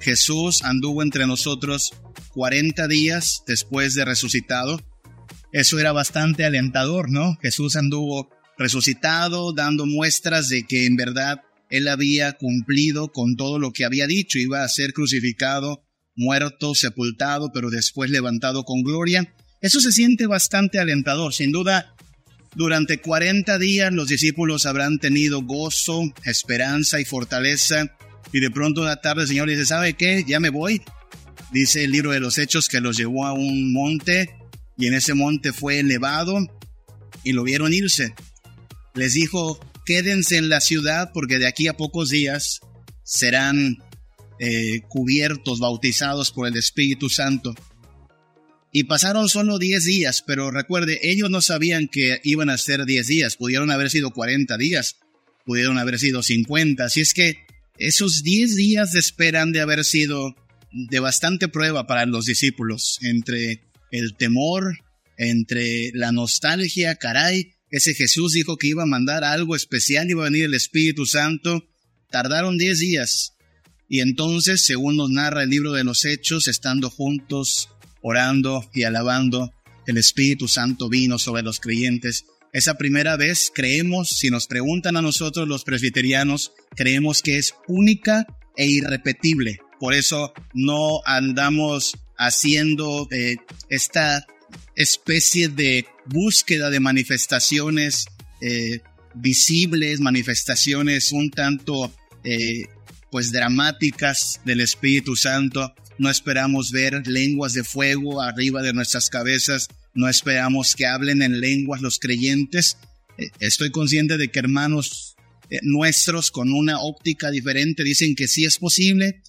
Jesús anduvo entre nosotros 40 días después de resucitado. Eso era bastante alentador, ¿no? Jesús anduvo resucitado, dando muestras de que en verdad él había cumplido con todo lo que había dicho, iba a ser crucificado, muerto, sepultado, pero después levantado con gloria. Eso se siente bastante alentador. Sin duda, durante 40 días los discípulos habrán tenido gozo, esperanza y fortaleza y de pronto una tarde el Señor dice, ¿sabe qué? Ya me voy. Dice el libro de los Hechos que los llevó a un monte y en ese monte fue elevado y lo vieron irse. Les dijo, quédense en la ciudad porque de aquí a pocos días serán eh, cubiertos, bautizados por el Espíritu Santo. Y pasaron solo 10 días, pero recuerde, ellos no sabían que iban a ser 10 días, pudieron haber sido 40 días, pudieron haber sido 50, así es que esos 10 días de espera han de haber sido de bastante prueba para los discípulos, entre el temor, entre la nostalgia, caray, ese Jesús dijo que iba a mandar algo especial, iba a venir el Espíritu Santo, tardaron 10 días. Y entonces, según nos narra el libro de los Hechos, estando juntos, orando y alabando, el Espíritu Santo vino sobre los creyentes esa primera vez creemos, si nos preguntan a nosotros los presbiterianos, creemos que es única e irrepetible. Por eso no andamos haciendo eh, esta especie de búsqueda de manifestaciones eh, visibles, manifestaciones un tanto eh, pues dramáticas del Espíritu Santo. No esperamos ver lenguas de fuego arriba de nuestras cabezas no esperamos que hablen en lenguas los creyentes. Eh, estoy consciente de que hermanos eh, nuestros con una óptica diferente dicen que sí es posible,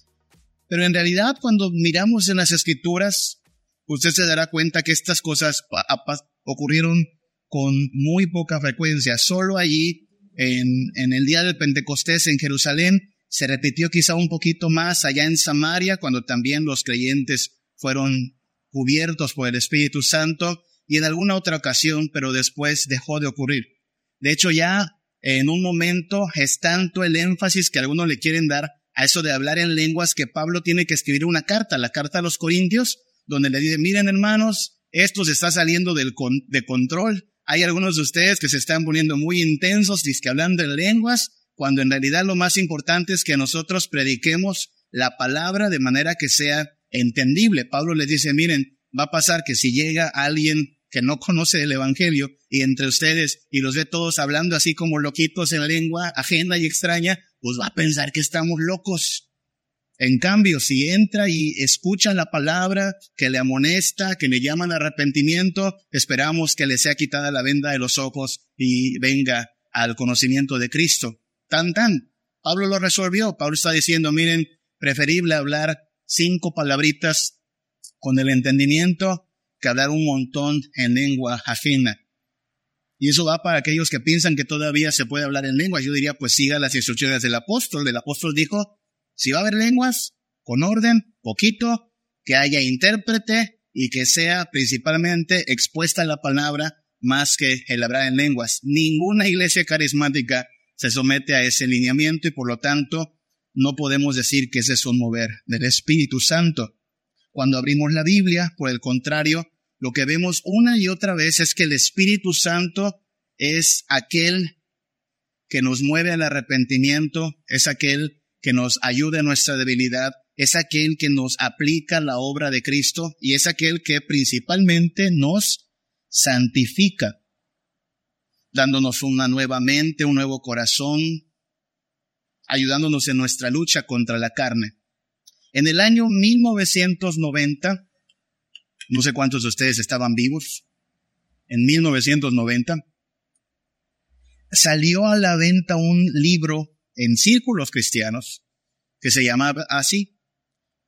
pero en realidad cuando miramos en las escrituras, usted se dará cuenta que estas cosas ocurrieron con muy poca frecuencia. Solo allí, en, en el día del Pentecostés en Jerusalén, se repitió quizá un poquito más allá en Samaria, cuando también los creyentes fueron cubiertos por el Espíritu Santo y en alguna otra ocasión, pero después dejó de ocurrir. De hecho, ya en un momento es tanto el énfasis que algunos le quieren dar a eso de hablar en lenguas que Pablo tiene que escribir una carta, la carta a los Corintios, donde le dice, miren hermanos, esto se está saliendo del de control. Hay algunos de ustedes que se están poniendo muy intensos, que hablando en lenguas, cuando en realidad lo más importante es que nosotros prediquemos la palabra de manera que sea entendible. Pablo les dice, miren, va a pasar que si llega alguien que no conoce el Evangelio y entre ustedes y los ve todos hablando así como loquitos en lengua ajena y extraña, pues va a pensar que estamos locos. En cambio, si entra y escucha la palabra que le amonesta, que le llaman arrepentimiento, esperamos que le sea quitada la venda de los ojos y venga al conocimiento de Cristo. Tan tan. Pablo lo resolvió. Pablo está diciendo, miren, preferible hablar cinco palabritas con el entendimiento que hablar un montón en lengua ajena. Y eso va para aquellos que piensan que todavía se puede hablar en lenguas. Yo diría, pues siga las instrucciones del apóstol. El apóstol dijo, si va a haber lenguas, con orden, poquito, que haya intérprete y que sea principalmente expuesta la palabra más que el hablar en lenguas. Ninguna iglesia carismática se somete a ese lineamiento y por lo tanto no podemos decir que ese es un mover del Espíritu Santo. Cuando abrimos la Biblia, por el contrario, lo que vemos una y otra vez es que el Espíritu Santo es aquel que nos mueve al arrepentimiento, es aquel que nos ayuda en nuestra debilidad, es aquel que nos aplica la obra de Cristo y es aquel que principalmente nos santifica, dándonos una nueva mente, un nuevo corazón, ayudándonos en nuestra lucha contra la carne. En el año 1990, no sé cuántos de ustedes estaban vivos, en 1990, salió a la venta un libro en círculos cristianos que se llamaba así,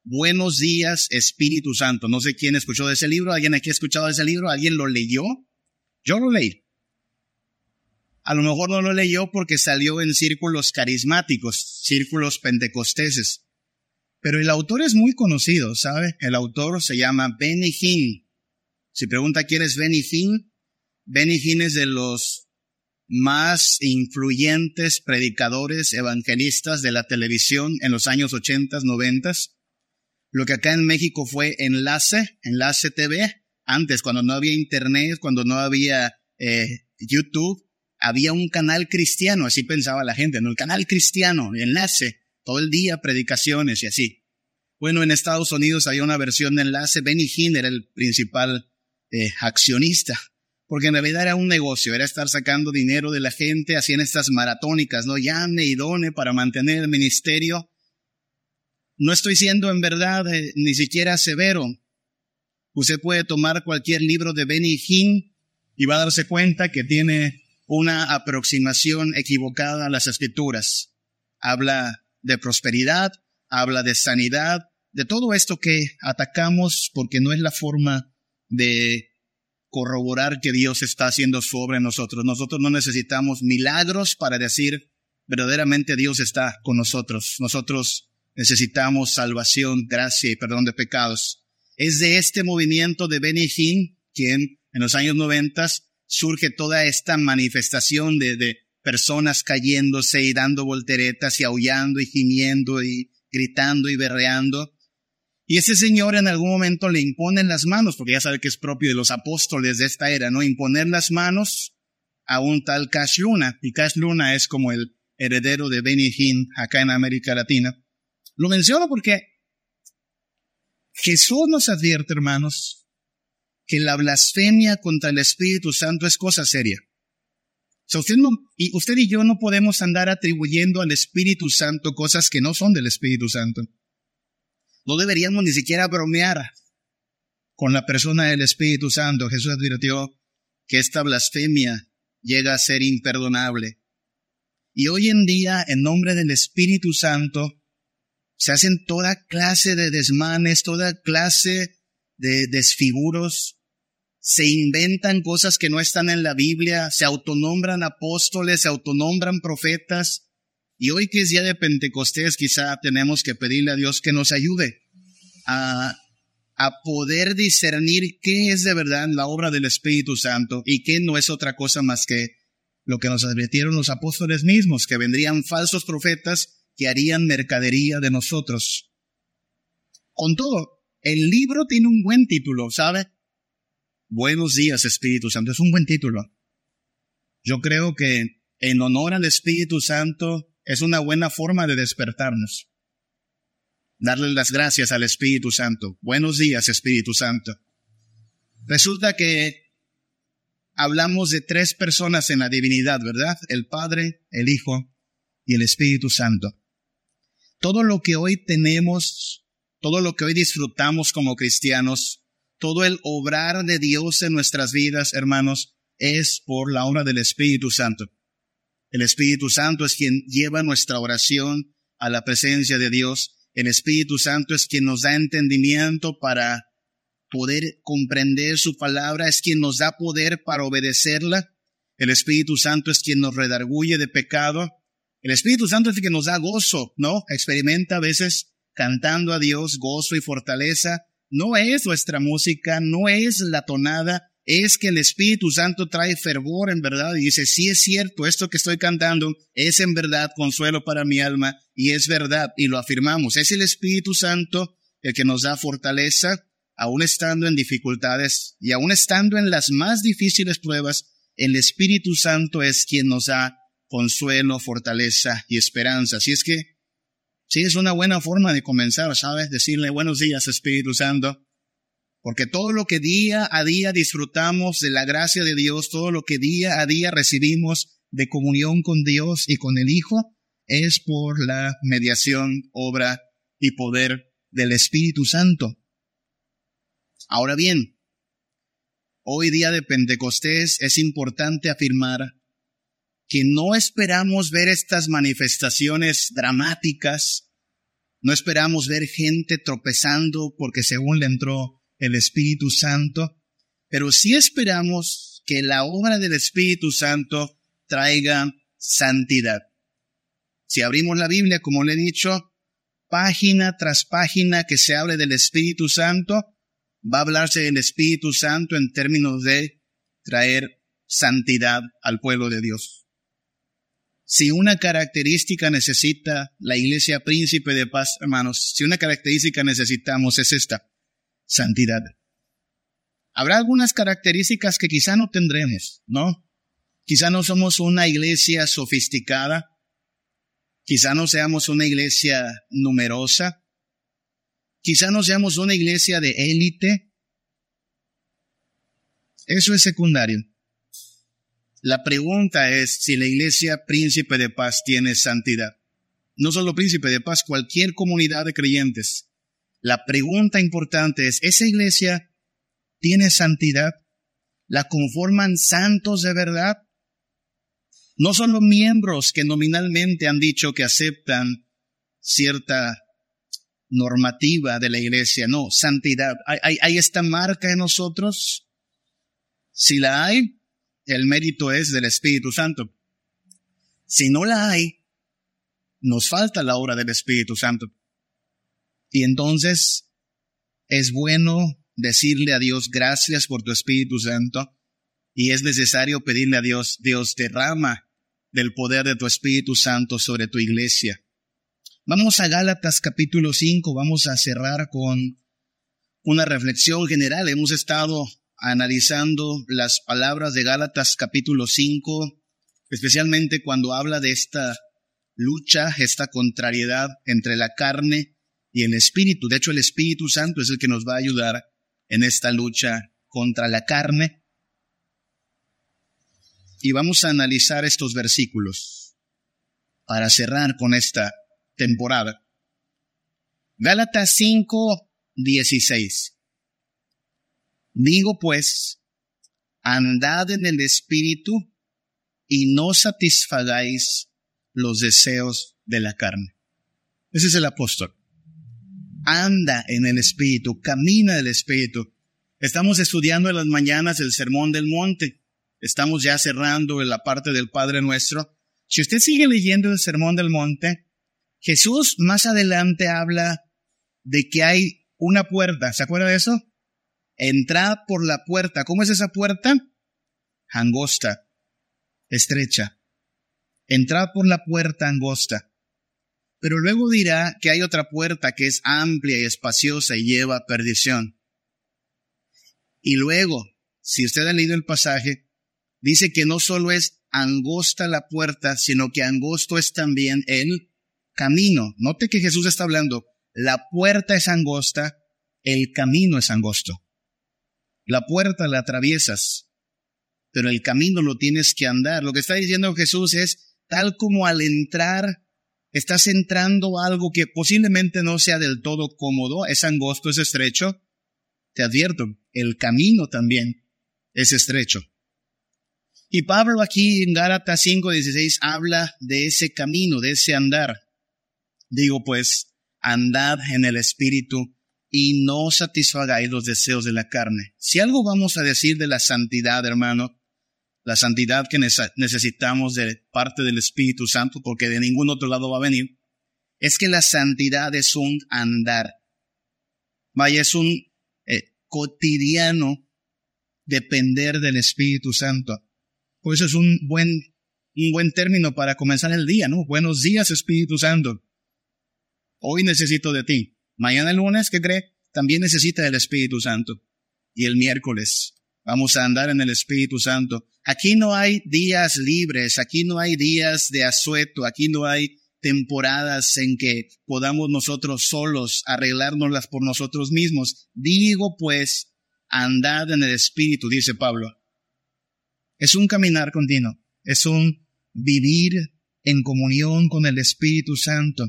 Buenos días Espíritu Santo. No sé quién escuchó de ese libro, alguien aquí ha escuchado de ese libro, alguien lo leyó. Yo lo leí. A lo mejor no lo leyó porque salió en círculos carismáticos, círculos pentecosteses. Pero el autor es muy conocido, ¿sabe? El autor se llama Benny Hinn. Si pregunta quién es Benny Hinn, Benny Hinn es de los más influyentes predicadores evangelistas de la televisión en los años 80, 90. Lo que acá en México fue Enlace, Enlace TV. Antes, cuando no había internet, cuando no había eh, YouTube, había un canal cristiano, así pensaba la gente, ¿no? El canal cristiano, Enlace, todo el día predicaciones y así. Bueno, en Estados Unidos había una versión de Enlace, Benny Hinn era el principal eh, accionista porque en realidad era un negocio, era estar sacando dinero de la gente, hacían estas maratónicas, ¿no? Llame y done para mantener el ministerio. No estoy siendo en verdad eh, ni siquiera severo. Usted puede tomar cualquier libro de Benny Hinn y va a darse cuenta que tiene una aproximación equivocada a las escrituras. Habla de prosperidad, habla de sanidad, de todo esto que atacamos porque no es la forma de corroborar que Dios está haciendo sobre nosotros. Nosotros no necesitamos milagros para decir verdaderamente Dios está con nosotros. Nosotros necesitamos salvación, gracia y perdón de pecados. Es de este movimiento de Benny Hinn, quien en los años noventas surge toda esta manifestación de, de personas cayéndose y dando volteretas y aullando y gimiendo y gritando y berreando. Y ese señor en algún momento le imponen las manos, porque ya sabe que es propio de los apóstoles de esta era, ¿no? Imponer las manos a un tal Cash Luna. Y Cash Luna es como el heredero de Benny Hinn acá en América Latina. Lo menciono porque Jesús nos advierte, hermanos, que la blasfemia contra el Espíritu Santo es cosa seria. O usted, no, y usted y yo no podemos andar atribuyendo al Espíritu Santo cosas que no son del Espíritu Santo. No deberíamos ni siquiera bromear con la persona del Espíritu Santo. Jesús advirtió que esta blasfemia llega a ser imperdonable. Y hoy en día, en nombre del Espíritu Santo, se hacen toda clase de desmanes, toda clase de desfiguros, se inventan cosas que no están en la Biblia, se autonombran apóstoles, se autonombran profetas, y hoy que es día de Pentecostés, quizá tenemos que pedirle a Dios que nos ayude a, a poder discernir qué es de verdad la obra del Espíritu Santo y qué no es otra cosa más que lo que nos advirtieron los apóstoles mismos, que vendrían falsos profetas que harían mercadería de nosotros. Con todo, el libro tiene un buen título, ¿sabe? Buenos días, Espíritu Santo. Es un buen título. Yo creo que en honor al Espíritu Santo es una buena forma de despertarnos. Darle las gracias al Espíritu Santo. Buenos días, Espíritu Santo. Resulta que hablamos de tres personas en la divinidad, ¿verdad? El Padre, el Hijo y el Espíritu Santo. Todo lo que hoy tenemos, todo lo que hoy disfrutamos como cristianos, todo el obrar de Dios en nuestras vidas, hermanos, es por la obra del Espíritu Santo. El Espíritu Santo es quien lleva nuestra oración a la presencia de Dios. El Espíritu Santo es quien nos da entendimiento para poder comprender su palabra, es quien nos da poder para obedecerla. El Espíritu Santo es quien nos redarguye de pecado. El Espíritu Santo es el que nos da gozo, ¿no? Experimenta a veces cantando a Dios gozo y fortaleza. No es nuestra música, no es la tonada, es que el Espíritu Santo trae fervor en verdad y dice, sí es cierto, esto que estoy cantando es en verdad consuelo para mi alma y es verdad y lo afirmamos. Es el Espíritu Santo el que nos da fortaleza, aún estando en dificultades y aún estando en las más difíciles pruebas, el Espíritu Santo es quien nos da consuelo, fortaleza y esperanza. Así es que, sí es una buena forma de comenzar, ¿sabes? Decirle buenos días, Espíritu Santo. Porque todo lo que día a día disfrutamos de la gracia de Dios, todo lo que día a día recibimos de comunión con Dios y con el Hijo, es por la mediación, obra y poder del Espíritu Santo. Ahora bien, hoy día de Pentecostés es importante afirmar que no esperamos ver estas manifestaciones dramáticas, no esperamos ver gente tropezando porque según le entró el Espíritu Santo, pero sí esperamos que la obra del Espíritu Santo traiga santidad. Si abrimos la Biblia, como le he dicho, página tras página que se hable del Espíritu Santo, va a hablarse del Espíritu Santo en términos de traer santidad al pueblo de Dios. Si una característica necesita la iglesia príncipe de paz, hermanos, si una característica necesitamos es esta, santidad. Habrá algunas características que quizá no tendremos, ¿no? Quizá no somos una iglesia sofisticada, quizá no seamos una iglesia numerosa, quizá no seamos una iglesia de élite. Eso es secundario. La pregunta es si la iglesia príncipe de paz tiene santidad. No solo príncipe de paz, cualquier comunidad de creyentes. La pregunta importante es, ¿esa iglesia tiene santidad? ¿La conforman santos de verdad? No son los miembros que nominalmente han dicho que aceptan cierta normativa de la iglesia, no, santidad. ¿Hay, hay esta marca en nosotros? Si la hay, el mérito es del Espíritu Santo. Si no la hay, nos falta la obra del Espíritu Santo. Y entonces es bueno decirle a Dios gracias por tu Espíritu Santo y es necesario pedirle a Dios, Dios derrama del poder de tu Espíritu Santo sobre tu iglesia. Vamos a Gálatas capítulo 5, vamos a cerrar con una reflexión general. Hemos estado analizando las palabras de Gálatas capítulo 5, especialmente cuando habla de esta lucha, esta contrariedad entre la carne y el espíritu. De hecho, el Espíritu Santo es el que nos va a ayudar en esta lucha contra la carne. Y vamos a analizar estos versículos para cerrar con esta temporada. Gálatas 5, 16. Digo pues, andad en el Espíritu y no satisfagáis los deseos de la carne. Ese es el apóstol. Anda en el Espíritu, camina en el Espíritu. Estamos estudiando en las mañanas el Sermón del Monte. Estamos ya cerrando la parte del Padre Nuestro. Si usted sigue leyendo el Sermón del Monte, Jesús más adelante habla de que hay una puerta. ¿Se acuerda de eso? Entrad por la puerta. ¿Cómo es esa puerta? Angosta, estrecha. Entrad por la puerta angosta. Pero luego dirá que hay otra puerta que es amplia y espaciosa y lleva perdición. Y luego, si usted ha leído el pasaje, dice que no solo es angosta la puerta, sino que angosto es también el camino. Note que Jesús está hablando, la puerta es angosta, el camino es angosto. La puerta la atraviesas, pero el camino lo tienes que andar. Lo que está diciendo Jesús es, tal como al entrar, estás entrando algo que posiblemente no sea del todo cómodo, es angosto, es estrecho. Te advierto, el camino también es estrecho. Y Pablo aquí en Gálatas 5:16 habla de ese camino, de ese andar. Digo pues, andad en el Espíritu y no satisfagáis los deseos de la carne. Si algo vamos a decir de la santidad, hermano, la santidad que necesitamos de parte del Espíritu Santo, porque de ningún otro lado va a venir, es que la santidad es un andar. Vaya, es un eh, cotidiano depender del Espíritu Santo. Por eso es un buen, un buen término para comenzar el día, ¿no? Buenos días, Espíritu Santo. Hoy necesito de ti. Mañana el lunes, ¿qué cree? También necesita el Espíritu Santo. Y el miércoles vamos a andar en el Espíritu Santo. Aquí no hay días libres, aquí no hay días de asueto, aquí no hay temporadas en que podamos nosotros solos arreglárnoslas por nosotros mismos. Digo pues, andad en el Espíritu, dice Pablo. Es un caminar continuo, es un vivir en comunión con el Espíritu Santo.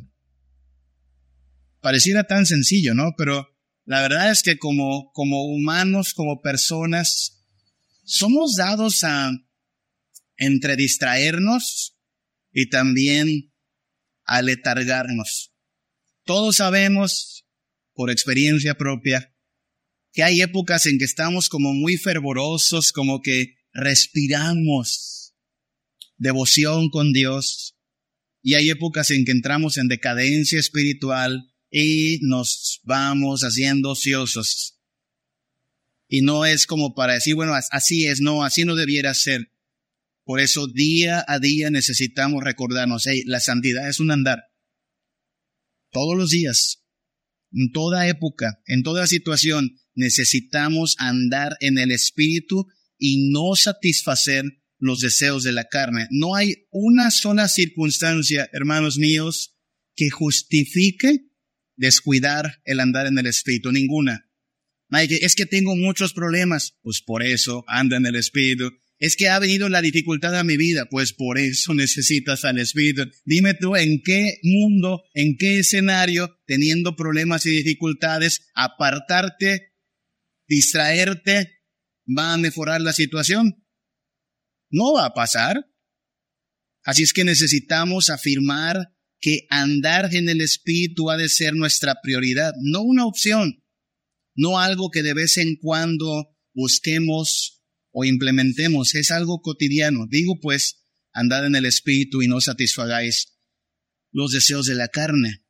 Pareciera tan sencillo, ¿no? Pero la verdad es que como, como humanos, como personas, somos dados a entre distraernos y también a letargarnos. Todos sabemos, por experiencia propia, que hay épocas en que estamos como muy fervorosos, como que respiramos devoción con Dios, y hay épocas en que entramos en decadencia espiritual y nos vamos haciendo ociosos. Y no es como para decir, bueno, así es, no, así no debiera ser. Por eso día a día necesitamos recordarnos, hey, la santidad es un andar. Todos los días, en toda época, en toda situación, necesitamos andar en el Espíritu y no satisfacer los deseos de la carne. No hay una sola circunstancia, hermanos míos, que justifique descuidar el andar en el Espíritu. Ninguna. Es que tengo muchos problemas. Pues por eso anda en el Espíritu. Es que ha venido la dificultad a mi vida. Pues por eso necesitas al Espíritu. Dime tú en qué mundo, en qué escenario, teniendo problemas y dificultades, apartarte, distraerte, va a mejorar la situación. No va a pasar. Así es que necesitamos afirmar que andar en el Espíritu ha de ser nuestra prioridad, no una opción, no algo que de vez en cuando busquemos o implementemos, es algo cotidiano. Digo pues, andad en el Espíritu y no satisfagáis los deseos de la carne.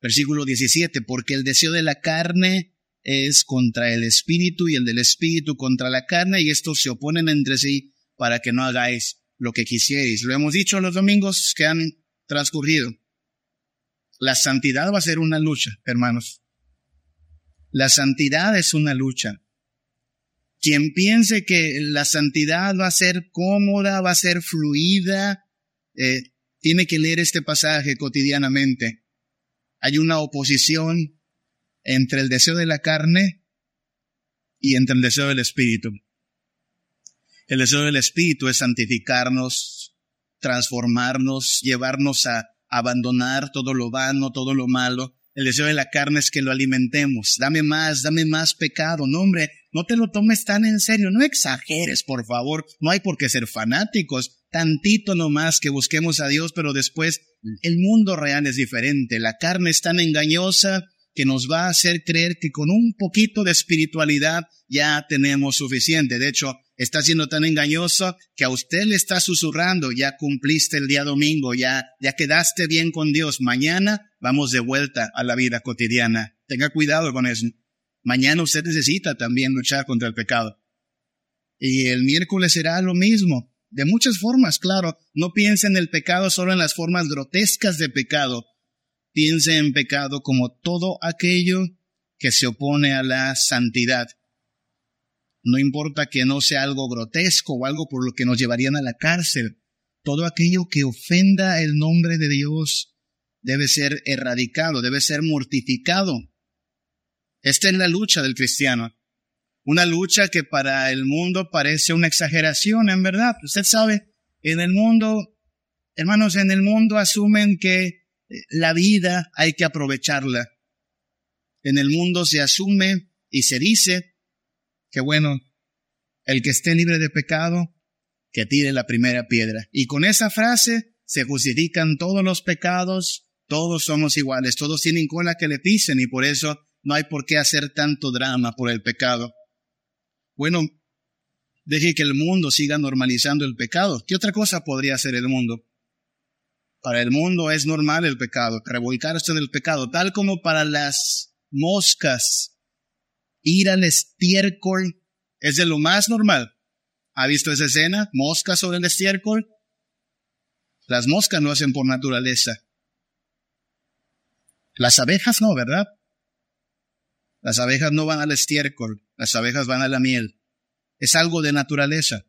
Versículo 17, porque el deseo de la carne es contra el Espíritu y el del Espíritu contra la carne y estos se oponen entre sí para que no hagáis lo que quisierais. Lo hemos dicho los domingos que han transcurrido. La santidad va a ser una lucha, hermanos. La santidad es una lucha. Quien piense que la santidad va a ser cómoda, va a ser fluida, eh, tiene que leer este pasaje cotidianamente. Hay una oposición entre el deseo de la carne y entre el deseo del espíritu. El deseo del espíritu es santificarnos, transformarnos, llevarnos a abandonar todo lo vano, todo lo malo. El deseo de la carne es que lo alimentemos. Dame más, dame más pecado. No, hombre, no te lo tomes tan en serio. No exageres, por favor. No hay por qué ser fanáticos. Tantito nomás que busquemos a Dios, pero después el mundo real es diferente. La carne es tan engañosa que nos va a hacer creer que con un poquito de espiritualidad ya tenemos suficiente. De hecho, está siendo tan engañoso que a usted le está susurrando, ya cumpliste el día domingo, ya, ya quedaste bien con Dios. Mañana vamos de vuelta a la vida cotidiana. Tenga cuidado con eso. Mañana usted necesita también luchar contra el pecado. Y el miércoles será lo mismo. De muchas formas, claro. No piense en el pecado solo en las formas grotescas de pecado, piense en pecado como todo aquello que se opone a la santidad. No importa que no sea algo grotesco o algo por lo que nos llevarían a la cárcel. Todo aquello que ofenda el nombre de Dios debe ser erradicado, debe ser mortificado. Esta es la lucha del cristiano. Una lucha que para el mundo parece una exageración, en verdad. Usted sabe, en el mundo, hermanos, en el mundo asumen que la vida hay que aprovecharla. En el mundo se asume y se dice que bueno, el que esté libre de pecado, que tire la primera piedra. Y con esa frase se justifican todos los pecados, todos somos iguales, todos tienen cola que le pisen y por eso no hay por qué hacer tanto drama por el pecado. Bueno, deje que el mundo siga normalizando el pecado. ¿Qué otra cosa podría hacer el mundo? Para el mundo es normal el pecado, revolcarse en el pecado, tal como para las moscas. Ir al estiércol es de lo más normal. ¿Ha visto esa escena? Moscas sobre el estiércol. Las moscas no hacen por naturaleza. Las abejas no, ¿verdad? Las abejas no van al estiércol, las abejas van a la miel. Es algo de naturaleza.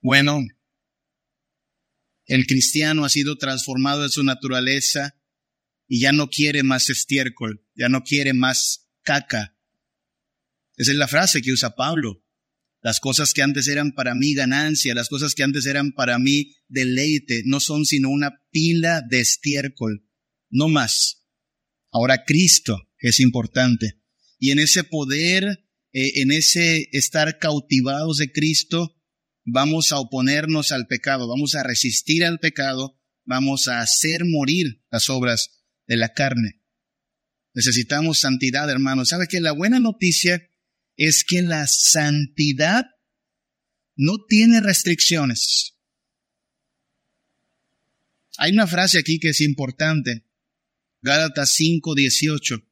Bueno, el cristiano ha sido transformado en su naturaleza y ya no quiere más estiércol, ya no quiere más caca. Esa es la frase que usa Pablo. Las cosas que antes eran para mí ganancia, las cosas que antes eran para mí deleite, no son sino una pila de estiércol, no más. Ahora Cristo es importante. Y en ese poder, eh, en ese estar cautivados de Cristo, vamos a oponernos al pecado, vamos a resistir al pecado, vamos a hacer morir las obras de la carne. Necesitamos santidad, hermanos. ¿Sabe que la buena noticia es que la santidad no tiene restricciones? Hay una frase aquí que es importante. Gálatas 5:18.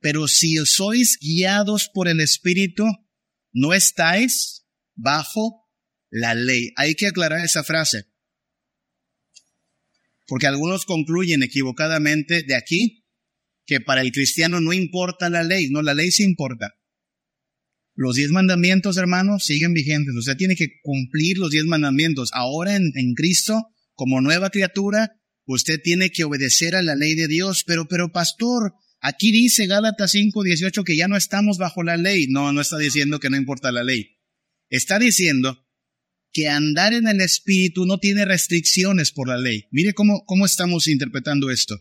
Pero si sois guiados por el Espíritu, no estáis bajo la ley. Hay que aclarar esa frase. Porque algunos concluyen equivocadamente de aquí que para el cristiano no importa la ley. No, la ley sí importa. Los diez mandamientos, hermanos, siguen vigentes. Usted tiene que cumplir los diez mandamientos. Ahora en, en Cristo, como nueva criatura, usted tiene que obedecer a la ley de Dios. Pero, pero, pastor, aquí dice Gálatas 5, 18 que ya no estamos bajo la ley. No, no está diciendo que no importa la ley. Está diciendo que andar en el Espíritu no tiene restricciones por la ley. Mire cómo, cómo estamos interpretando esto.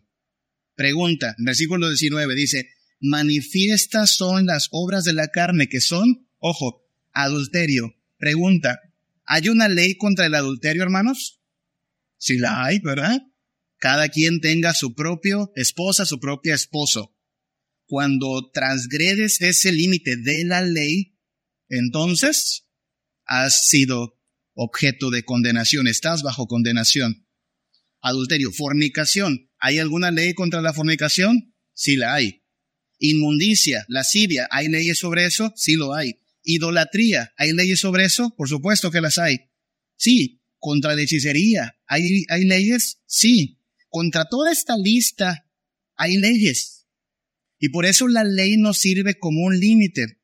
Pregunta, versículo 19 dice, manifiestas son las obras de la carne que son, ojo, adulterio. Pregunta, ¿hay una ley contra el adulterio, hermanos? Si la hay, ¿verdad? Cada quien tenga su propio esposa, su propio esposo. Cuando transgredes ese límite de la ley, entonces has sido objeto de condenación, estás bajo condenación. Adulterio, fornicación. ¿Hay alguna ley contra la fornicación? Sí la hay. Inmundicia, lascivia, ¿hay leyes sobre eso? Sí lo hay. Idolatría, ¿hay leyes sobre eso? Por supuesto que las hay. Sí. Contra la hechicería, ¿hay, ¿hay leyes? Sí. Contra toda esta lista hay leyes. Y por eso la ley nos sirve como un límite.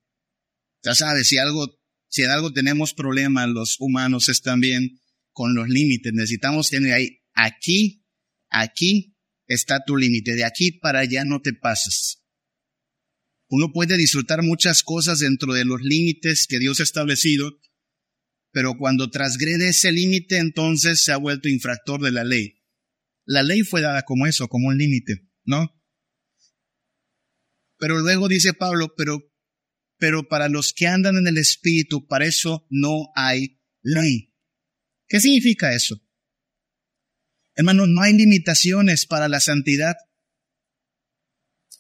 Ya sabes, si algo, si en algo tenemos problemas los humanos es también con los límites. Necesitamos tener ahí, aquí, aquí está tu límite. De aquí para allá no te pases. Uno puede disfrutar muchas cosas dentro de los límites que Dios ha establecido, pero cuando transgrede ese límite, entonces se ha vuelto infractor de la ley. La ley fue dada como eso, como un límite, ¿no? Pero luego dice Pablo, pero, pero para los que andan en el Espíritu, para eso no hay ley. ¿Qué significa eso? Hermano, no hay limitaciones para la santidad.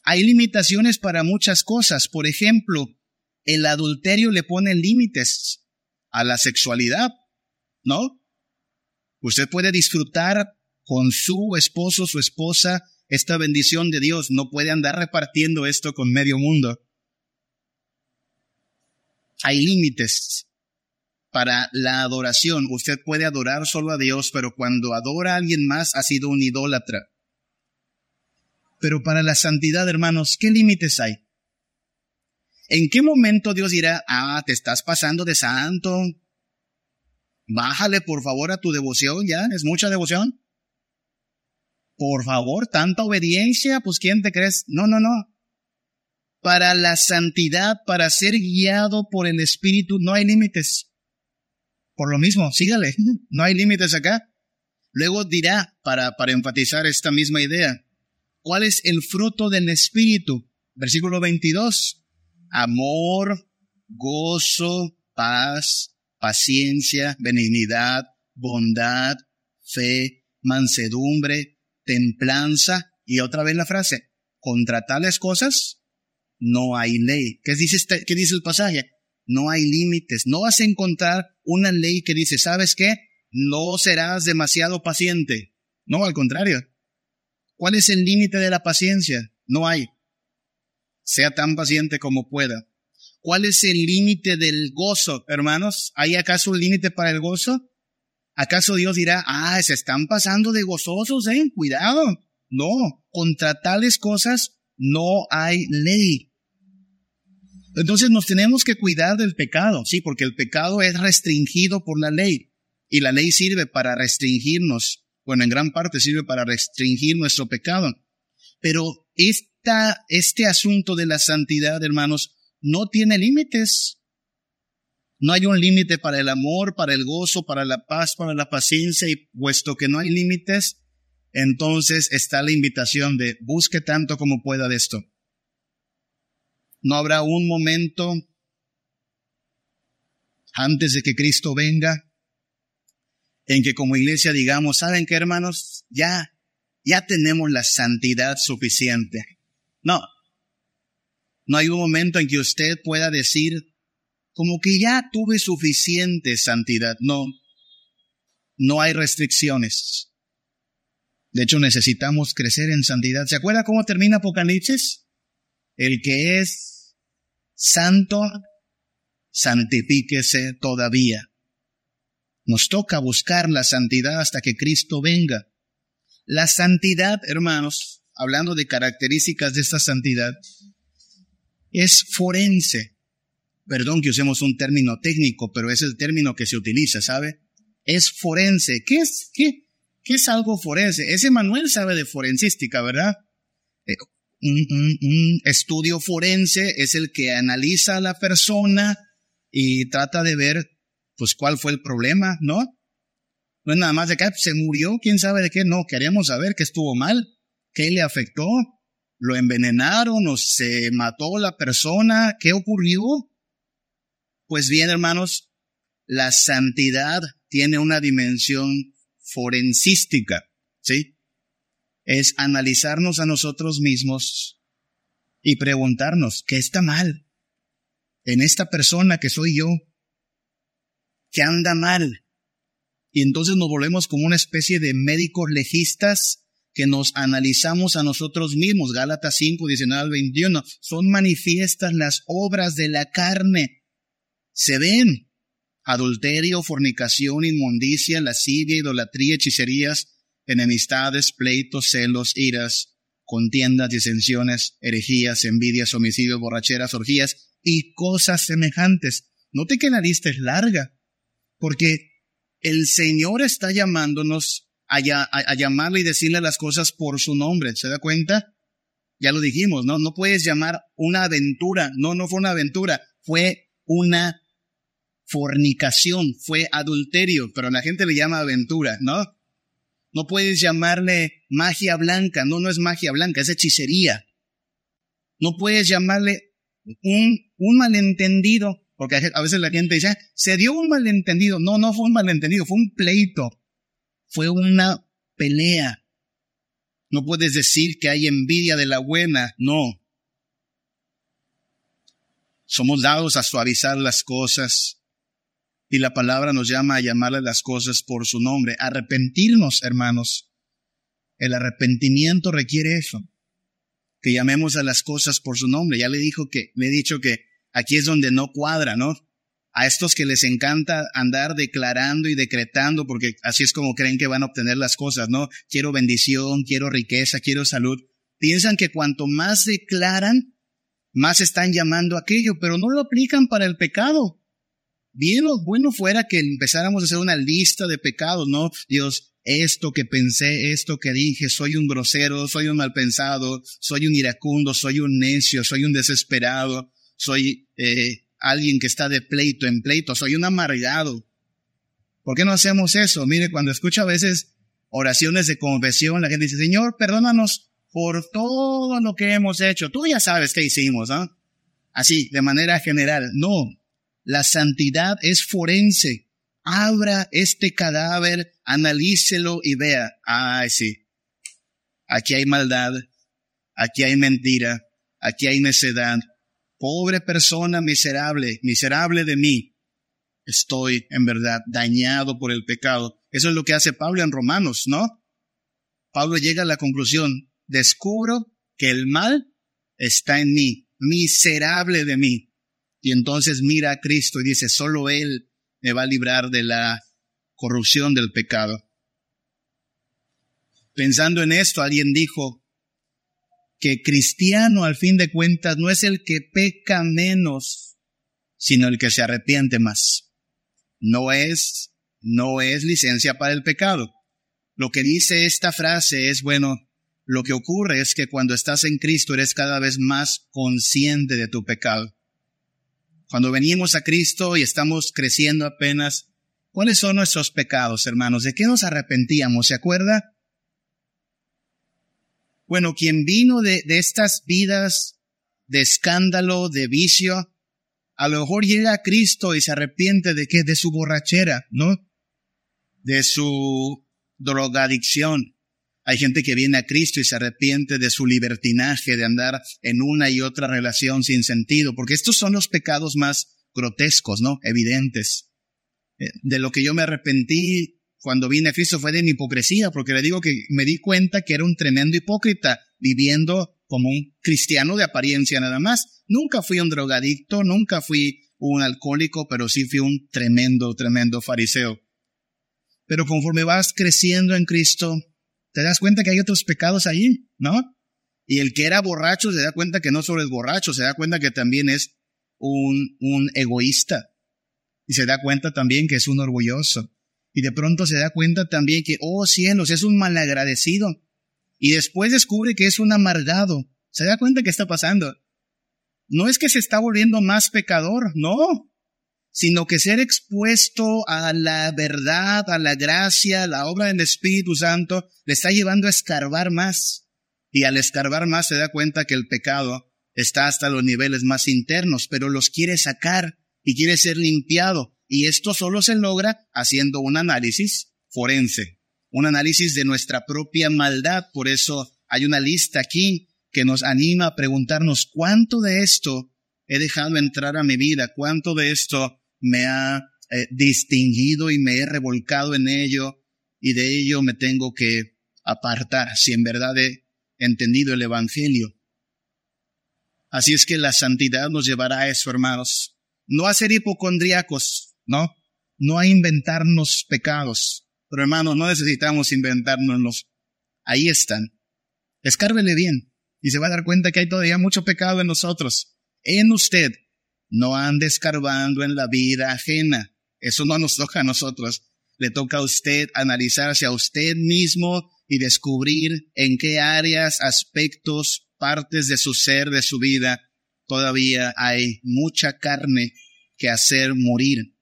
Hay limitaciones para muchas cosas. Por ejemplo, el adulterio le pone límites a la sexualidad, ¿no? Usted puede disfrutar con su esposo, su esposa, esta bendición de Dios. No puede andar repartiendo esto con medio mundo. Hay límites para la adoración. Usted puede adorar solo a Dios, pero cuando adora a alguien más ha sido un idólatra. Pero para la santidad, hermanos, ¿qué límites hay? ¿En qué momento Dios dirá, ah, te estás pasando de santo? Bájale por favor a tu devoción, ya, es mucha devoción. Por favor, tanta obediencia, pues ¿quién te crees? No, no, no. Para la santidad, para ser guiado por el Espíritu, no hay límites. Por lo mismo, sígale, no hay límites acá. Luego dirá, para, para enfatizar esta misma idea, ¿Cuál es el fruto del Espíritu? Versículo 22. Amor, gozo, paz, paciencia, benignidad, bondad, fe, mansedumbre, templanza. Y otra vez la frase, contra tales cosas no hay ley. ¿Qué dice, este, qué dice el pasaje? No hay límites. No vas a encontrar una ley que dice, ¿sabes qué? No serás demasiado paciente. No, al contrario. ¿Cuál es el límite de la paciencia? No hay. Sea tan paciente como pueda. ¿Cuál es el límite del gozo, hermanos? ¿Hay acaso un límite para el gozo? ¿Acaso Dios dirá, ah, se están pasando de gozosos, eh? Cuidado. No, contra tales cosas no hay ley. Entonces nos tenemos que cuidar del pecado, sí, porque el pecado es restringido por la ley y la ley sirve para restringirnos bueno, en gran parte sirve para restringir nuestro pecado. Pero esta, este asunto de la santidad, hermanos, no tiene límites. No hay un límite para el amor, para el gozo, para la paz, para la paciencia, y puesto que no hay límites, entonces está la invitación de busque tanto como pueda de esto. No habrá un momento antes de que Cristo venga en que como iglesia digamos, ¿saben qué hermanos? Ya, ya tenemos la santidad suficiente. No. No hay un momento en que usted pueda decir, como que ya tuve suficiente santidad. No. No hay restricciones. De hecho, necesitamos crecer en santidad. ¿Se acuerda cómo termina Apocalipsis? el que es santo, santifíquese todavía. Nos toca buscar la santidad hasta que Cristo venga. La santidad, hermanos, hablando de características de esta santidad, es forense. Perdón que usemos un término técnico, pero es el término que se utiliza, ¿sabe? Es forense. ¿Qué es, qué, es algo forense? Ese Manuel sabe de forensística, ¿verdad? Eh, un, estudio forense es el que analiza a la persona y trata de ver, pues, cuál fue el problema, ¿no? No es nada más de que se murió, quién sabe de qué, no, queremos saber qué estuvo mal, qué le afectó, lo envenenaron o se mató la persona, qué ocurrió. Pues bien, hermanos, la santidad tiene una dimensión forensística, ¿sí? es analizarnos a nosotros mismos y preguntarnos, ¿qué está mal en esta persona que soy yo? ¿Qué anda mal? Y entonces nos volvemos como una especie de médicos legistas que nos analizamos a nosotros mismos. Gálatas 5, 19 al 21. Son manifiestas las obras de la carne. Se ven. Adulterio, fornicación, inmundicia, lascivia, idolatría, hechicerías, enemistades, pleitos, celos, iras, contiendas, disensiones, herejías, envidias, homicidios, borracheras, orgías y cosas semejantes. Note que la lista es larga, porque el Señor está llamándonos a, llamarle y decirle las cosas por su nombre. ¿Se da cuenta? Ya lo dijimos, ¿no? No puedes llamar una aventura. No, no fue una aventura. Fue una fornicación, fue adulterio, pero la gente le llama aventura, ¿no? No puedes llamarle magia blanca, no, no es magia blanca, es hechicería. No puedes llamarle un, un malentendido, porque a veces la gente dice, ah, se dio un malentendido. No, no fue un malentendido, fue un pleito, fue una pelea. No puedes decir que hay envidia de la buena, no. Somos dados a suavizar las cosas, y la palabra nos llama a llamarle las cosas por su nombre. Arrepentirnos, hermanos. El arrepentimiento requiere eso. Que llamemos a las cosas por su nombre. Ya le dijo que, le he dicho que aquí es donde no cuadra, ¿no? A estos que les encanta andar declarando y decretando, porque así es como creen que van a obtener las cosas, ¿no? Quiero bendición, quiero riqueza, quiero salud. Piensan que cuanto más declaran, más están llamando aquello, pero no lo aplican para el pecado. Bien bueno fuera que empezáramos a hacer una lista de pecados, ¿no? Dios, esto que pensé, esto que dije, soy un grosero, soy un mal pensado, soy un iracundo, soy un necio, soy un desesperado, soy eh, alguien que está de pleito en pleito, soy un amargado. ¿Por qué no hacemos eso? Mire, cuando escucho a veces oraciones de confesión, la gente dice, Señor, perdónanos por todo lo que hemos hecho. Tú ya sabes qué hicimos, ¿no? Así, de manera general. No, la santidad es forense. Abra este cadáver, analícelo y vea, ay sí, aquí hay maldad, aquí hay mentira, aquí hay necedad. Pobre persona miserable, miserable de mí. Estoy en verdad dañado por el pecado. Eso es lo que hace Pablo en Romanos, ¿no? Pablo llega a la conclusión, descubro que el mal está en mí, miserable de mí. Y entonces mira a Cristo y dice, solo Él me va a librar de la corrupción del pecado. Pensando en esto, alguien dijo que cristiano al fin de cuentas no es el que peca menos, sino el que se arrepiente más. No es, no es licencia para el pecado. Lo que dice esta frase es, bueno, lo que ocurre es que cuando estás en Cristo eres cada vez más consciente de tu pecado. Cuando venimos a Cristo y estamos creciendo apenas, ¿cuáles son nuestros pecados, hermanos? ¿De qué nos arrepentíamos? ¿Se acuerda? Bueno, quien vino de, estas vidas de escándalo, de vicio, a lo mejor llega a Cristo y se arrepiente de qué? De su borrachera, ¿no? De su drogadicción. Hay gente que viene a Cristo y se arrepiente de su libertinaje, de andar en una y otra relación sin sentido, porque estos son los pecados más grotescos, ¿no? Evidentes. Eh, de lo que yo me arrepentí cuando vine a Cristo fue de mi hipocresía, porque le digo que me di cuenta que era un tremendo hipócrita, viviendo como un cristiano de apariencia nada más. Nunca fui un drogadicto, nunca fui un alcohólico, pero sí fui un tremendo, tremendo fariseo. Pero conforme vas creciendo en Cristo, te das cuenta que hay otros pecados ahí, ¿no? Y el que era borracho se da cuenta que no solo es borracho, se da cuenta que también es un, un egoísta. Y se da cuenta también que es un orgulloso. Y de pronto se da cuenta también que, oh cielos, es un malagradecido. Y después descubre que es un amargado. Se da cuenta que está pasando. No es que se está volviendo más pecador, no, sino que ser expuesto a la verdad, a la gracia, a la obra del Espíritu Santo, le está llevando a escarbar más. Y al escarbar más se da cuenta que el pecado está hasta los niveles más internos, pero los quiere sacar y quiere ser limpiado. Y esto solo se logra haciendo un análisis forense, un análisis de nuestra propia maldad. Por eso hay una lista aquí que nos anima a preguntarnos cuánto de esto he dejado entrar a mi vida, cuánto de esto me ha eh, distinguido y me he revolcado en ello y de ello me tengo que apartar si en verdad he entendido el Evangelio. Así es que la santidad nos llevará a eso, hermanos. No a ser hipocondriacos, ¿no? No a inventarnos pecados. Pero hermanos, no necesitamos inventárnoslos. Ahí están. Escárvele bien y se va a dar cuenta que hay todavía mucho pecado en nosotros, en usted. No ande escarbando en la vida ajena. Eso no nos toca a nosotros. Le toca a usted analizarse a usted mismo y descubrir en qué áreas, aspectos, partes de su ser, de su vida, todavía hay mucha carne que hacer morir.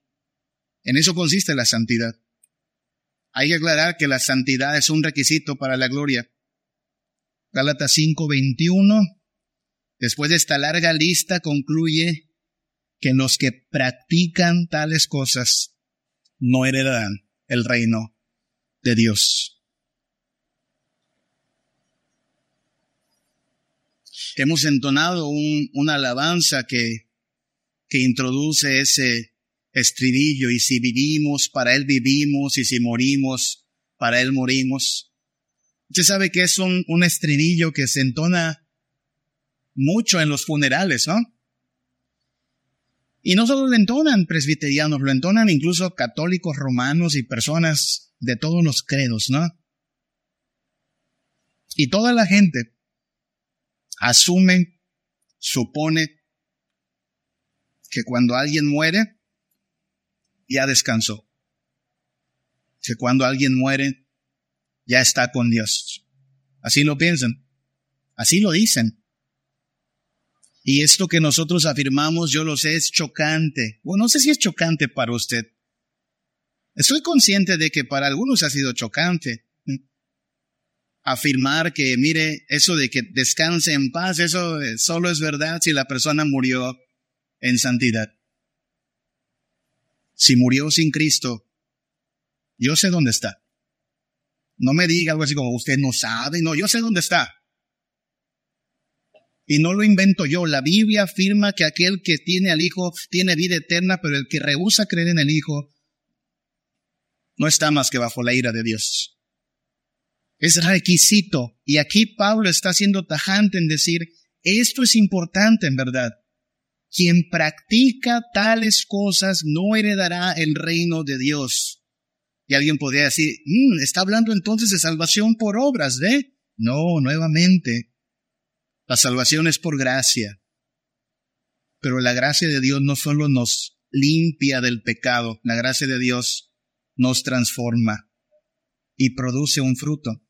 En eso consiste la santidad. Hay que aclarar que la santidad es un requisito para la gloria. Gálatas 5:21, después de esta larga lista, concluye que los que practican tales cosas no heredarán el reino de Dios. Hemos entonado una alabanza que introduce ese estribillo, y si vivimos, para Él vivimos, y si morimos, para Él morimos. Usted sabe que es un, un estribillo que se entona mucho en los funerales, ¿no? Y no solo lo entonan presbiterianos, lo entonan incluso católicos romanos y personas de todos los credos, ¿no? Y toda la gente asume, supone que cuando alguien muere, ya descansó. Que cuando alguien muere, ya está con Dios. Así lo piensan. Así lo dicen. Y esto que nosotros afirmamos, yo lo sé, es chocante. Bueno, no sé si es chocante para usted. Estoy consciente de que para algunos ha sido chocante afirmar que, mire, eso de que descanse en paz, eso solo es verdad si la persona murió en santidad. Si murió sin Cristo, yo sé dónde está. No me diga algo así como usted no sabe, no, yo sé dónde está. Y no lo invento yo. La Biblia afirma que aquel que tiene al Hijo tiene vida eterna, pero el que rehúsa creer en el Hijo no está más que bajo la ira de Dios. Es requisito. Y aquí Pablo está siendo tajante en decir, esto es importante en verdad. Quien practica tales cosas no heredará el reino de Dios. Y alguien podría decir, mm, está hablando entonces de salvación por obras, ¿de? No, nuevamente. La salvación es por gracia. Pero la gracia de Dios no solo nos limpia del pecado, la gracia de Dios nos transforma y produce un fruto.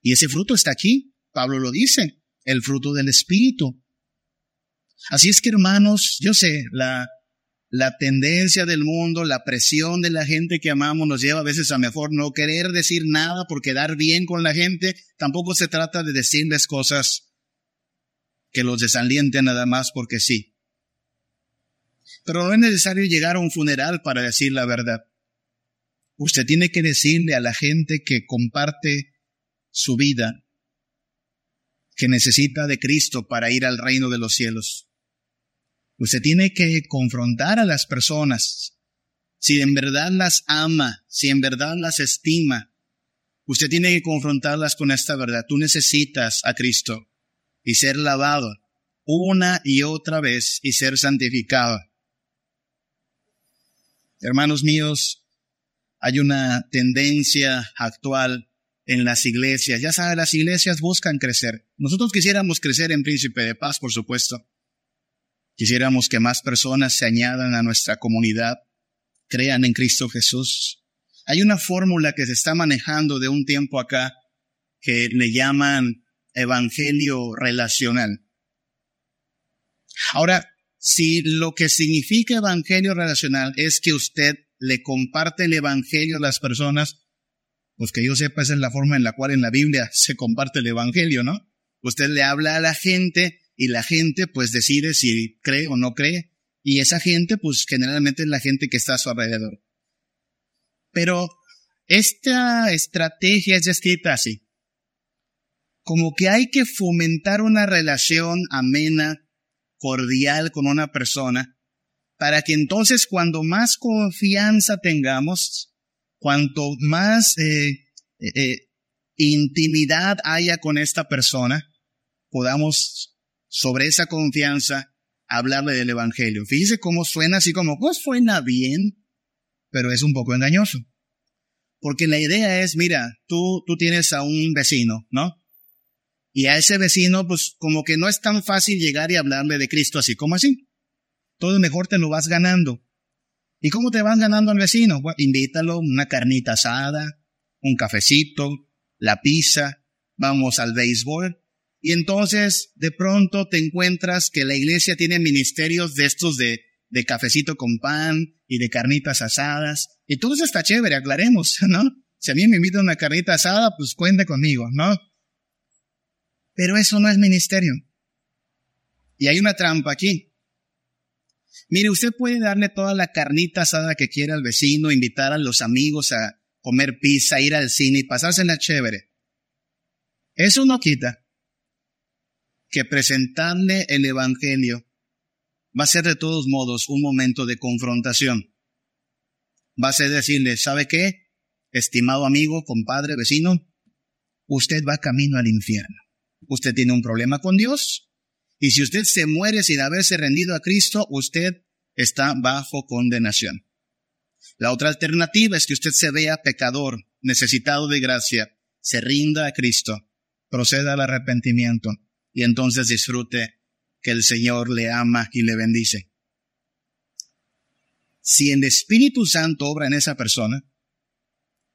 Y ese fruto está aquí, Pablo lo dice, el fruto del Espíritu. Así es que hermanos, yo sé, la, la tendencia del mundo, la presión de la gente que amamos nos lleva a veces a mejor no querer decir nada por quedar bien con la gente. Tampoco se trata de decirles cosas que los desalienten nada más porque sí. Pero no es necesario llegar a un funeral para decir la verdad. Usted tiene que decirle a la gente que comparte su vida que necesita de Cristo para ir al reino de los cielos. Usted tiene que confrontar a las personas. Si en verdad las ama, si en verdad las estima, usted tiene que confrontarlas con esta verdad. Tú necesitas a Cristo. y ser lavado una y otra vez y ser santificado. Hermanos míos, hay una tendencia actual en las iglesias. Ya saben, las iglesias buscan crecer. Nosotros quisiéramos crecer en Príncipe de Paz, por supuesto. Quisiéramos que más personas se añadan a nuestra comunidad, crean en Cristo Jesús. Hay una fórmula que se está manejando de un tiempo acá que le llaman evangelio relacional. Ahora, si lo que significa evangelio relacional es que usted le comparte el evangelio a las personas, pues que yo sepa, esa es la forma en la cual en la Biblia se comparte el evangelio, ¿no? Usted le habla a la gente y la gente pues decide si cree o no cree. Y esa gente pues generalmente es la gente que está a su alrededor. Pero esta estrategia es escrita así. Como que hay que fomentar una relación amena, cordial con una persona, para que entonces cuando más confianza tengamos, cuanto más eh, eh, eh, intimidad haya con esta persona, podamos sobre esa confianza hablarle del Evangelio. Fíjese cómo suena así como, pues suena bien, pero es un poco engañoso. Porque la idea es, mira, tú, tú tienes a un vecino, ¿no? Y a ese vecino, pues como que no es tan fácil llegar y hablarle de Cristo así como así. Todo mejor te lo vas ganando. ¿Y cómo te vas ganando al vecino? Bueno, invítalo, una carnita asada, un cafecito, la pizza, vamos al béisbol. Y entonces de pronto te encuentras que la iglesia tiene ministerios de estos de, de cafecito con pan y de carnitas asadas. Y todo eso está chévere, aclaremos, ¿no? Si a mí me invitan una carnita asada, pues cuente conmigo, ¿no? Pero eso no es ministerio. Y hay una trampa aquí. Mire, usted puede darle toda la carnita asada que quiera al vecino, invitar a los amigos a comer pizza, ir al cine y pasársela chévere. Eso no quita que presentarle el Evangelio va a ser de todos modos un momento de confrontación. Va a ser decirle, ¿sabe qué? Estimado amigo, compadre, vecino, usted va camino al infierno usted tiene un problema con Dios. Y si usted se muere sin haberse rendido a Cristo, usted está bajo condenación. La otra alternativa es que usted se vea pecador, necesitado de gracia, se rinda a Cristo, proceda al arrepentimiento y entonces disfrute que el Señor le ama y le bendice. Si el Espíritu Santo obra en esa persona,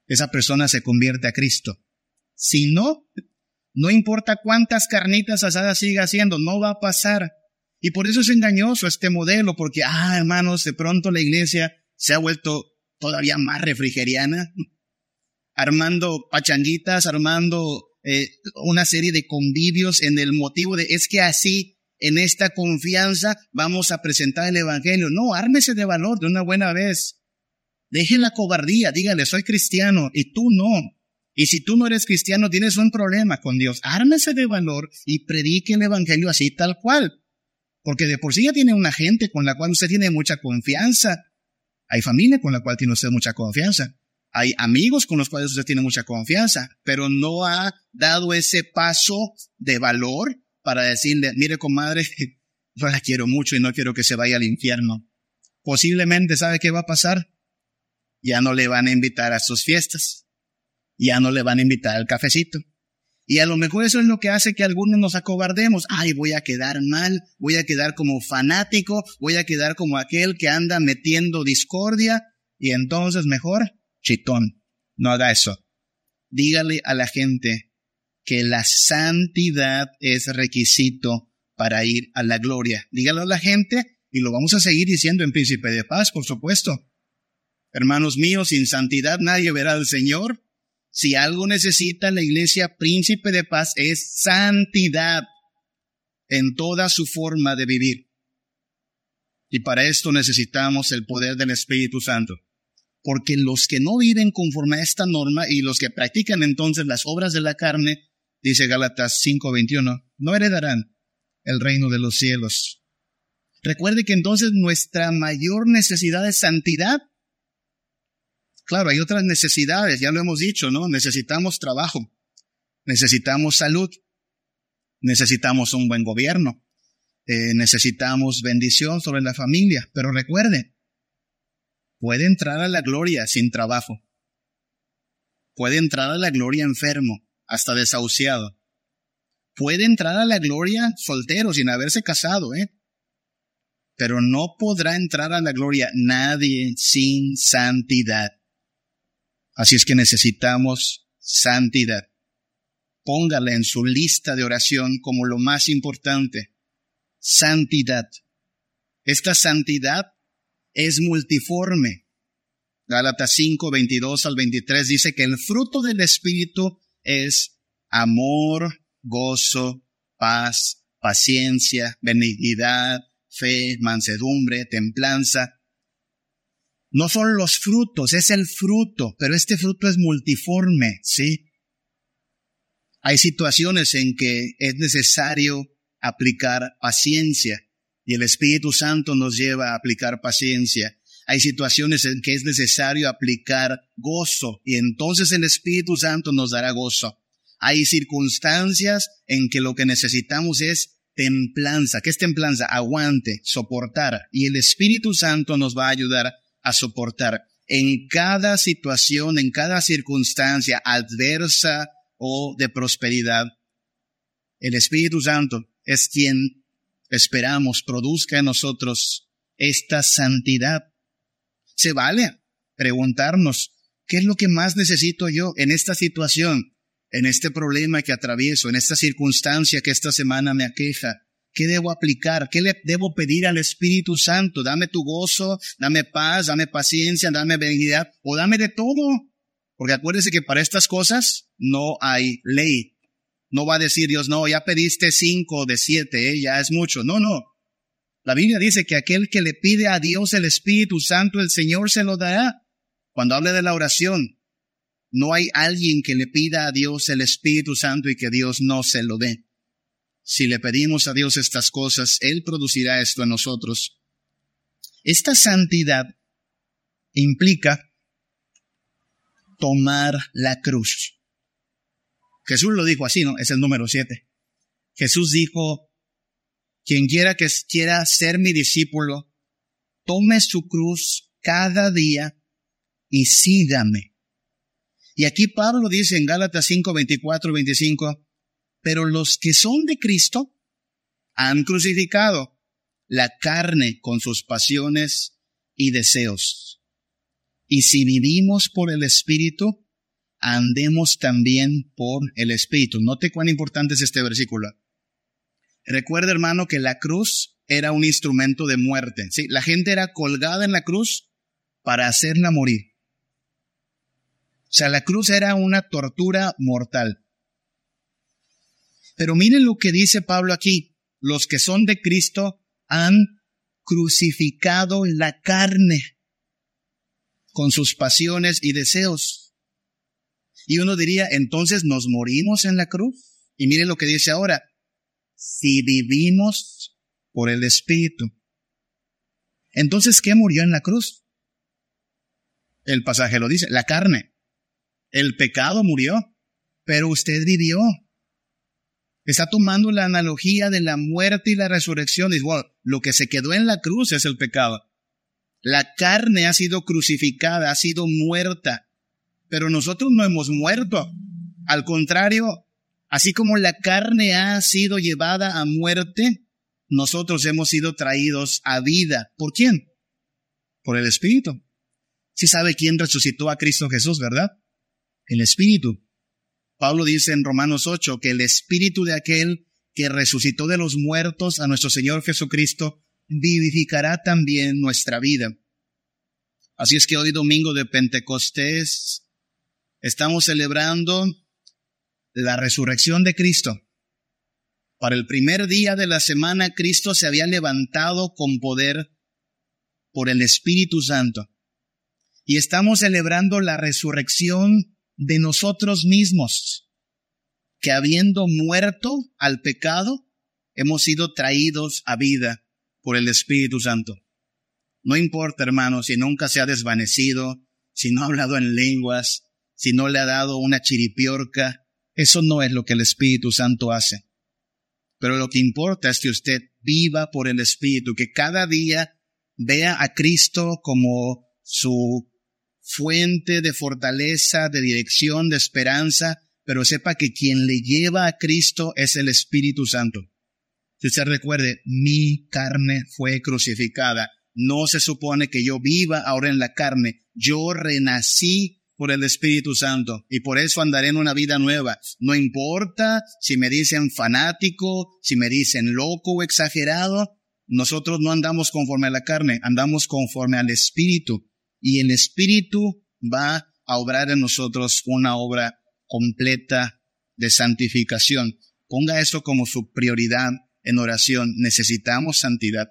esa persona se convierte a Cristo. Si no, no importa cuántas carnitas asadas siga haciendo, no va a pasar. Y por eso es engañoso este modelo, porque, ah, hermanos, de pronto la iglesia se ha vuelto todavía más refrigeriana, armando pachanguitas, armando eh, una serie de convivios en el motivo de, es que así, en esta confianza, vamos a presentar el Evangelio. No, ármese de valor de una buena vez. Deje la cobardía, dígale, soy cristiano y tú no. Y si tú no eres cristiano, tienes un problema con Dios. Ármese de valor y predique el Evangelio así tal cual. Porque de por sí ya tiene una gente con la cual usted tiene mucha confianza. Hay familia con la cual tiene usted mucha confianza. Hay amigos con los cuales usted tiene mucha confianza, pero no ha dado ese paso de valor para decirle, mire comadre, yo la quiero mucho y no quiero que se vaya al infierno. Posiblemente, ¿sabe qué va a pasar? Ya no le van a invitar a sus fiestas ya no le van a invitar al cafecito. Y a lo mejor eso es lo que hace que algunos nos acobardemos. Ay, voy a quedar mal, voy a quedar como fanático, voy a quedar como aquel que anda metiendo discordia. Y entonces mejor, chitón, no haga eso. Dígale a la gente que la santidad es requisito para ir a la gloria. Dígalo a la gente y lo vamos a seguir diciendo en Príncipe de Paz, por supuesto. Hermanos míos, sin santidad nadie verá al Señor. Si algo necesita la iglesia príncipe de paz es santidad en toda su forma de vivir. Y para esto necesitamos el poder del Espíritu Santo. Porque los que no viven conforme a esta norma y los que practican entonces las obras de la carne, dice Gálatas 5:21, no heredarán el reino de los cielos. Recuerde que entonces nuestra mayor necesidad es santidad Claro, hay otras necesidades, ya lo hemos dicho, ¿no? Necesitamos trabajo, necesitamos salud, necesitamos un buen gobierno, eh, necesitamos bendición sobre la familia, pero recuerde, puede entrar a la gloria sin trabajo, puede entrar a la gloria enfermo, hasta desahuciado, puede entrar a la gloria soltero sin haberse casado, ¿eh? Pero no podrá entrar a la gloria nadie sin santidad. Así es que necesitamos santidad. Póngala en su lista de oración como lo más importante. Santidad. Esta santidad es multiforme. Gálatas 5, 22 al 23 dice que el fruto del Espíritu es amor, gozo, paz, paciencia, benignidad, fe, mansedumbre, templanza. No son los frutos, es el fruto, pero este fruto es multiforme, ¿sí? Hay situaciones en que es necesario aplicar paciencia y el Espíritu Santo nos lleva a aplicar paciencia. Hay situaciones en que es necesario aplicar gozo y entonces el Espíritu Santo nos dará gozo. Hay circunstancias en que lo que necesitamos es templanza. ¿Qué es templanza? Aguante, soportar. Y el Espíritu Santo nos va a ayudar a soportar. En cada situación, en cada circunstancia adversa o de prosperidad, el Espíritu Santo es quien esperamos produzca en nosotros esta santidad. Se vale preguntarnos, ¿qué es lo que más necesito yo en esta situación? en este problema que atravieso, en esta circunstancia que esta semana me aqueja? ¿Qué debo aplicar? ¿Qué le debo pedir al Espíritu Santo? Dame tu gozo, dame paz, dame paciencia, dame benignidad o dame de todo. Porque acuérdese que para estas cosas no hay ley. No va a decir Dios, no, ya pediste cinco de siete, ¿eh? ya es mucho. No, no. La Biblia dice que aquel que le pide a Dios el Espíritu Santo, el Señor se lo dará. Cuando hable de la oración, no hay alguien que le pida a Dios el Espíritu Santo y que Dios no se lo dé. Si le pedimos a Dios estas cosas, Él producirá esto en nosotros. Esta santidad implica tomar la cruz. Jesús lo dijo así, ¿no? Es el número siete. Jesús dijo, quien quiera que quiera ser mi discípulo, tome su cruz cada día y sígame. Y aquí Pablo dice en Gálatas 5, 24 25, pero los que son de Cristo han crucificado la carne con sus pasiones y deseos. Y si vivimos por el Espíritu, andemos también por el Espíritu. Note cuán importante es este versículo. Recuerda, hermano, que la cruz era un instrumento de muerte. ¿sí? La gente era colgada en la cruz para hacerla morir. O sea, la cruz era una tortura mortal. Pero miren lo que dice Pablo aquí. Los que son de Cristo han crucificado la carne con sus pasiones y deseos. Y uno diría, entonces nos morimos en la cruz. Y miren lo que dice ahora, si vivimos por el Espíritu. Entonces, ¿qué murió en la cruz? El pasaje lo dice, la carne. El pecado murió, pero usted vivió. Está tomando la analogía de la muerte y la resurrección. Y bueno, lo que se quedó en la cruz es el pecado. La carne ha sido crucificada, ha sido muerta, pero nosotros no hemos muerto. Al contrario, así como la carne ha sido llevada a muerte, nosotros hemos sido traídos a vida. ¿Por quién? Por el Espíritu. Si sabe quién resucitó a Cristo Jesús, ¿verdad? el Espíritu. Pablo dice en Romanos 8 que el Espíritu de aquel que resucitó de los muertos a nuestro Señor Jesucristo vivificará también nuestra vida. Así es que hoy domingo de Pentecostés estamos celebrando la resurrección de Cristo. Para el primer día de la semana Cristo se había levantado con poder por el Espíritu Santo. Y estamos celebrando la resurrección de nosotros mismos, que habiendo muerto al pecado, hemos sido traídos a vida por el Espíritu Santo. No importa, hermano, si nunca se ha desvanecido, si no ha hablado en lenguas, si no le ha dado una chiripiorca, eso no es lo que el Espíritu Santo hace. pero lo que importa es que usted viva por el Espíritu, que cada día vea a Cristo como su fuente de fortaleza, de dirección, de esperanza, pero sepa que quien le lleva a Cristo es el Espíritu Santo. Si usted recuerde, mi carne fue crucificada. No se supone que yo viva ahora en la carne. Yo renací por el Espíritu Santo y por eso andaré en una vida nueva. No importa si me dicen fanático, si me dicen loco o exagerado, nosotros no andamos conforme a la carne, andamos conforme al Espíritu y el Espíritu va a obrar en nosotros una obra completa de santificación. Ponga eso como su prioridad en oración. Necesitamos santidad,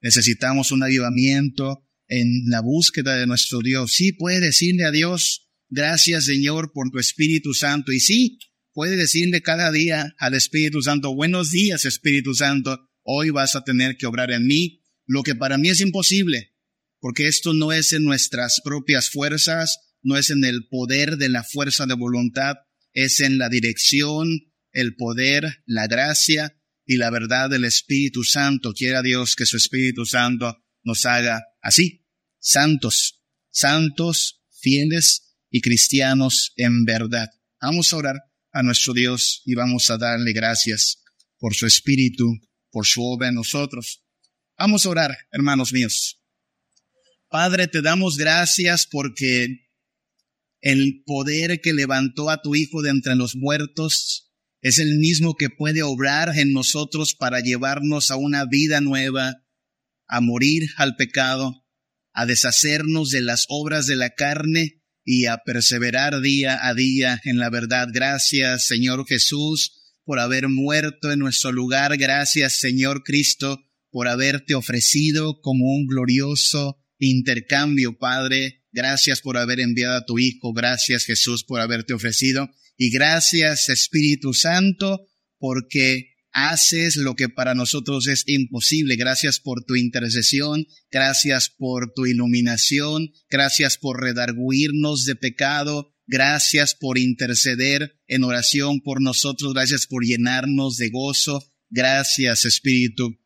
necesitamos un avivamiento en la búsqueda de nuestro Dios. Sí puede decirle a Dios, gracias Señor por tu Espíritu Santo. Y sí, puede decirle cada día al Espíritu Santo, buenos días Espíritu Santo, hoy vas a tener que obrar en mí, lo que para mí es imposible, porque esto no es en nuestras propias fuerzas, no es en el poder de la fuerza de voluntad, es en la dirección, el poder, la gracia y la verdad del Espíritu Santo. Quiera Dios que su Espíritu Santo nos haga así, santos, santos, fieles y cristianos en verdad. Vamos a orar a nuestro Dios y vamos a darle gracias por su Espíritu, por su obra en nosotros. Vamos a orar, hermanos míos. Padre, te damos gracias porque el poder que levantó a tu Hijo de entre los muertos es el mismo que puede obrar en nosotros para llevarnos a una vida nueva, a morir al pecado, a deshacernos de las obras de la carne y a perseverar día a día en la verdad. Gracias, Señor Jesús, por haber muerto en nuestro lugar. Gracias, Señor Cristo, por haberte ofrecido como un glorioso intercambio, Padre. Gracias por haber enviado a tu Hijo. Gracias, Jesús, por haberte ofrecido. Y gracias, Espíritu Santo, porque haces lo que para nosotros es imposible. Gracias por tu intercesión, gracias por tu iluminación, gracias por redarguirnos de pecado, gracias por interceder en oración por nosotros, gracias por llenarnos de gozo, gracias Espíritu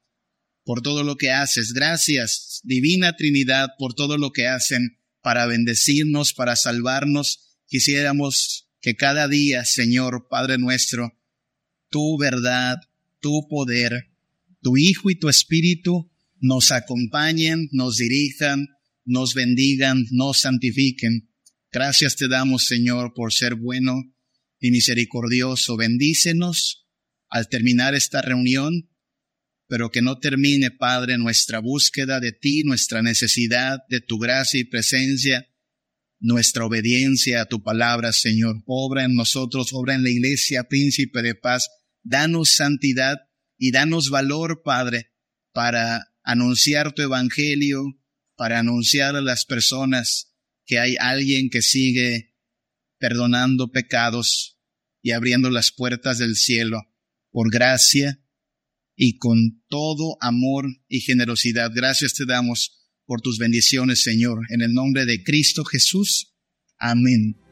por todo lo que haces, gracias Divina Trinidad por todo lo que hacen para bendecirnos, para salvarnos. Quisiéramos que cada día, Señor Padre nuestro, tu verdad, tu poder, tu Hijo y tu Espíritu nos acompañen, nos dirijan, nos bendigan, nos santifiquen. Gracias te damos, Señor, por ser bueno y misericordioso. Bendícenos al terminar esta reunión, pero que no termine, Padre, nuestra búsqueda de ti, nuestra necesidad de tu gracia y presencia, nuestra obediencia a tu palabra, Señor. Obra en nosotros, obra en la iglesia, príncipe de paz danos santidad y danos valor, Padre, para anunciar tu evangelio, para anunciar a las personas que hay alguien que sigue perdonando pecados y abriendo las puertas del cielo por gracia y con todo amor y generosidad. Gracias te damos por tus bendiciones, Señor, en el nombre de Cristo Jesús. Amén.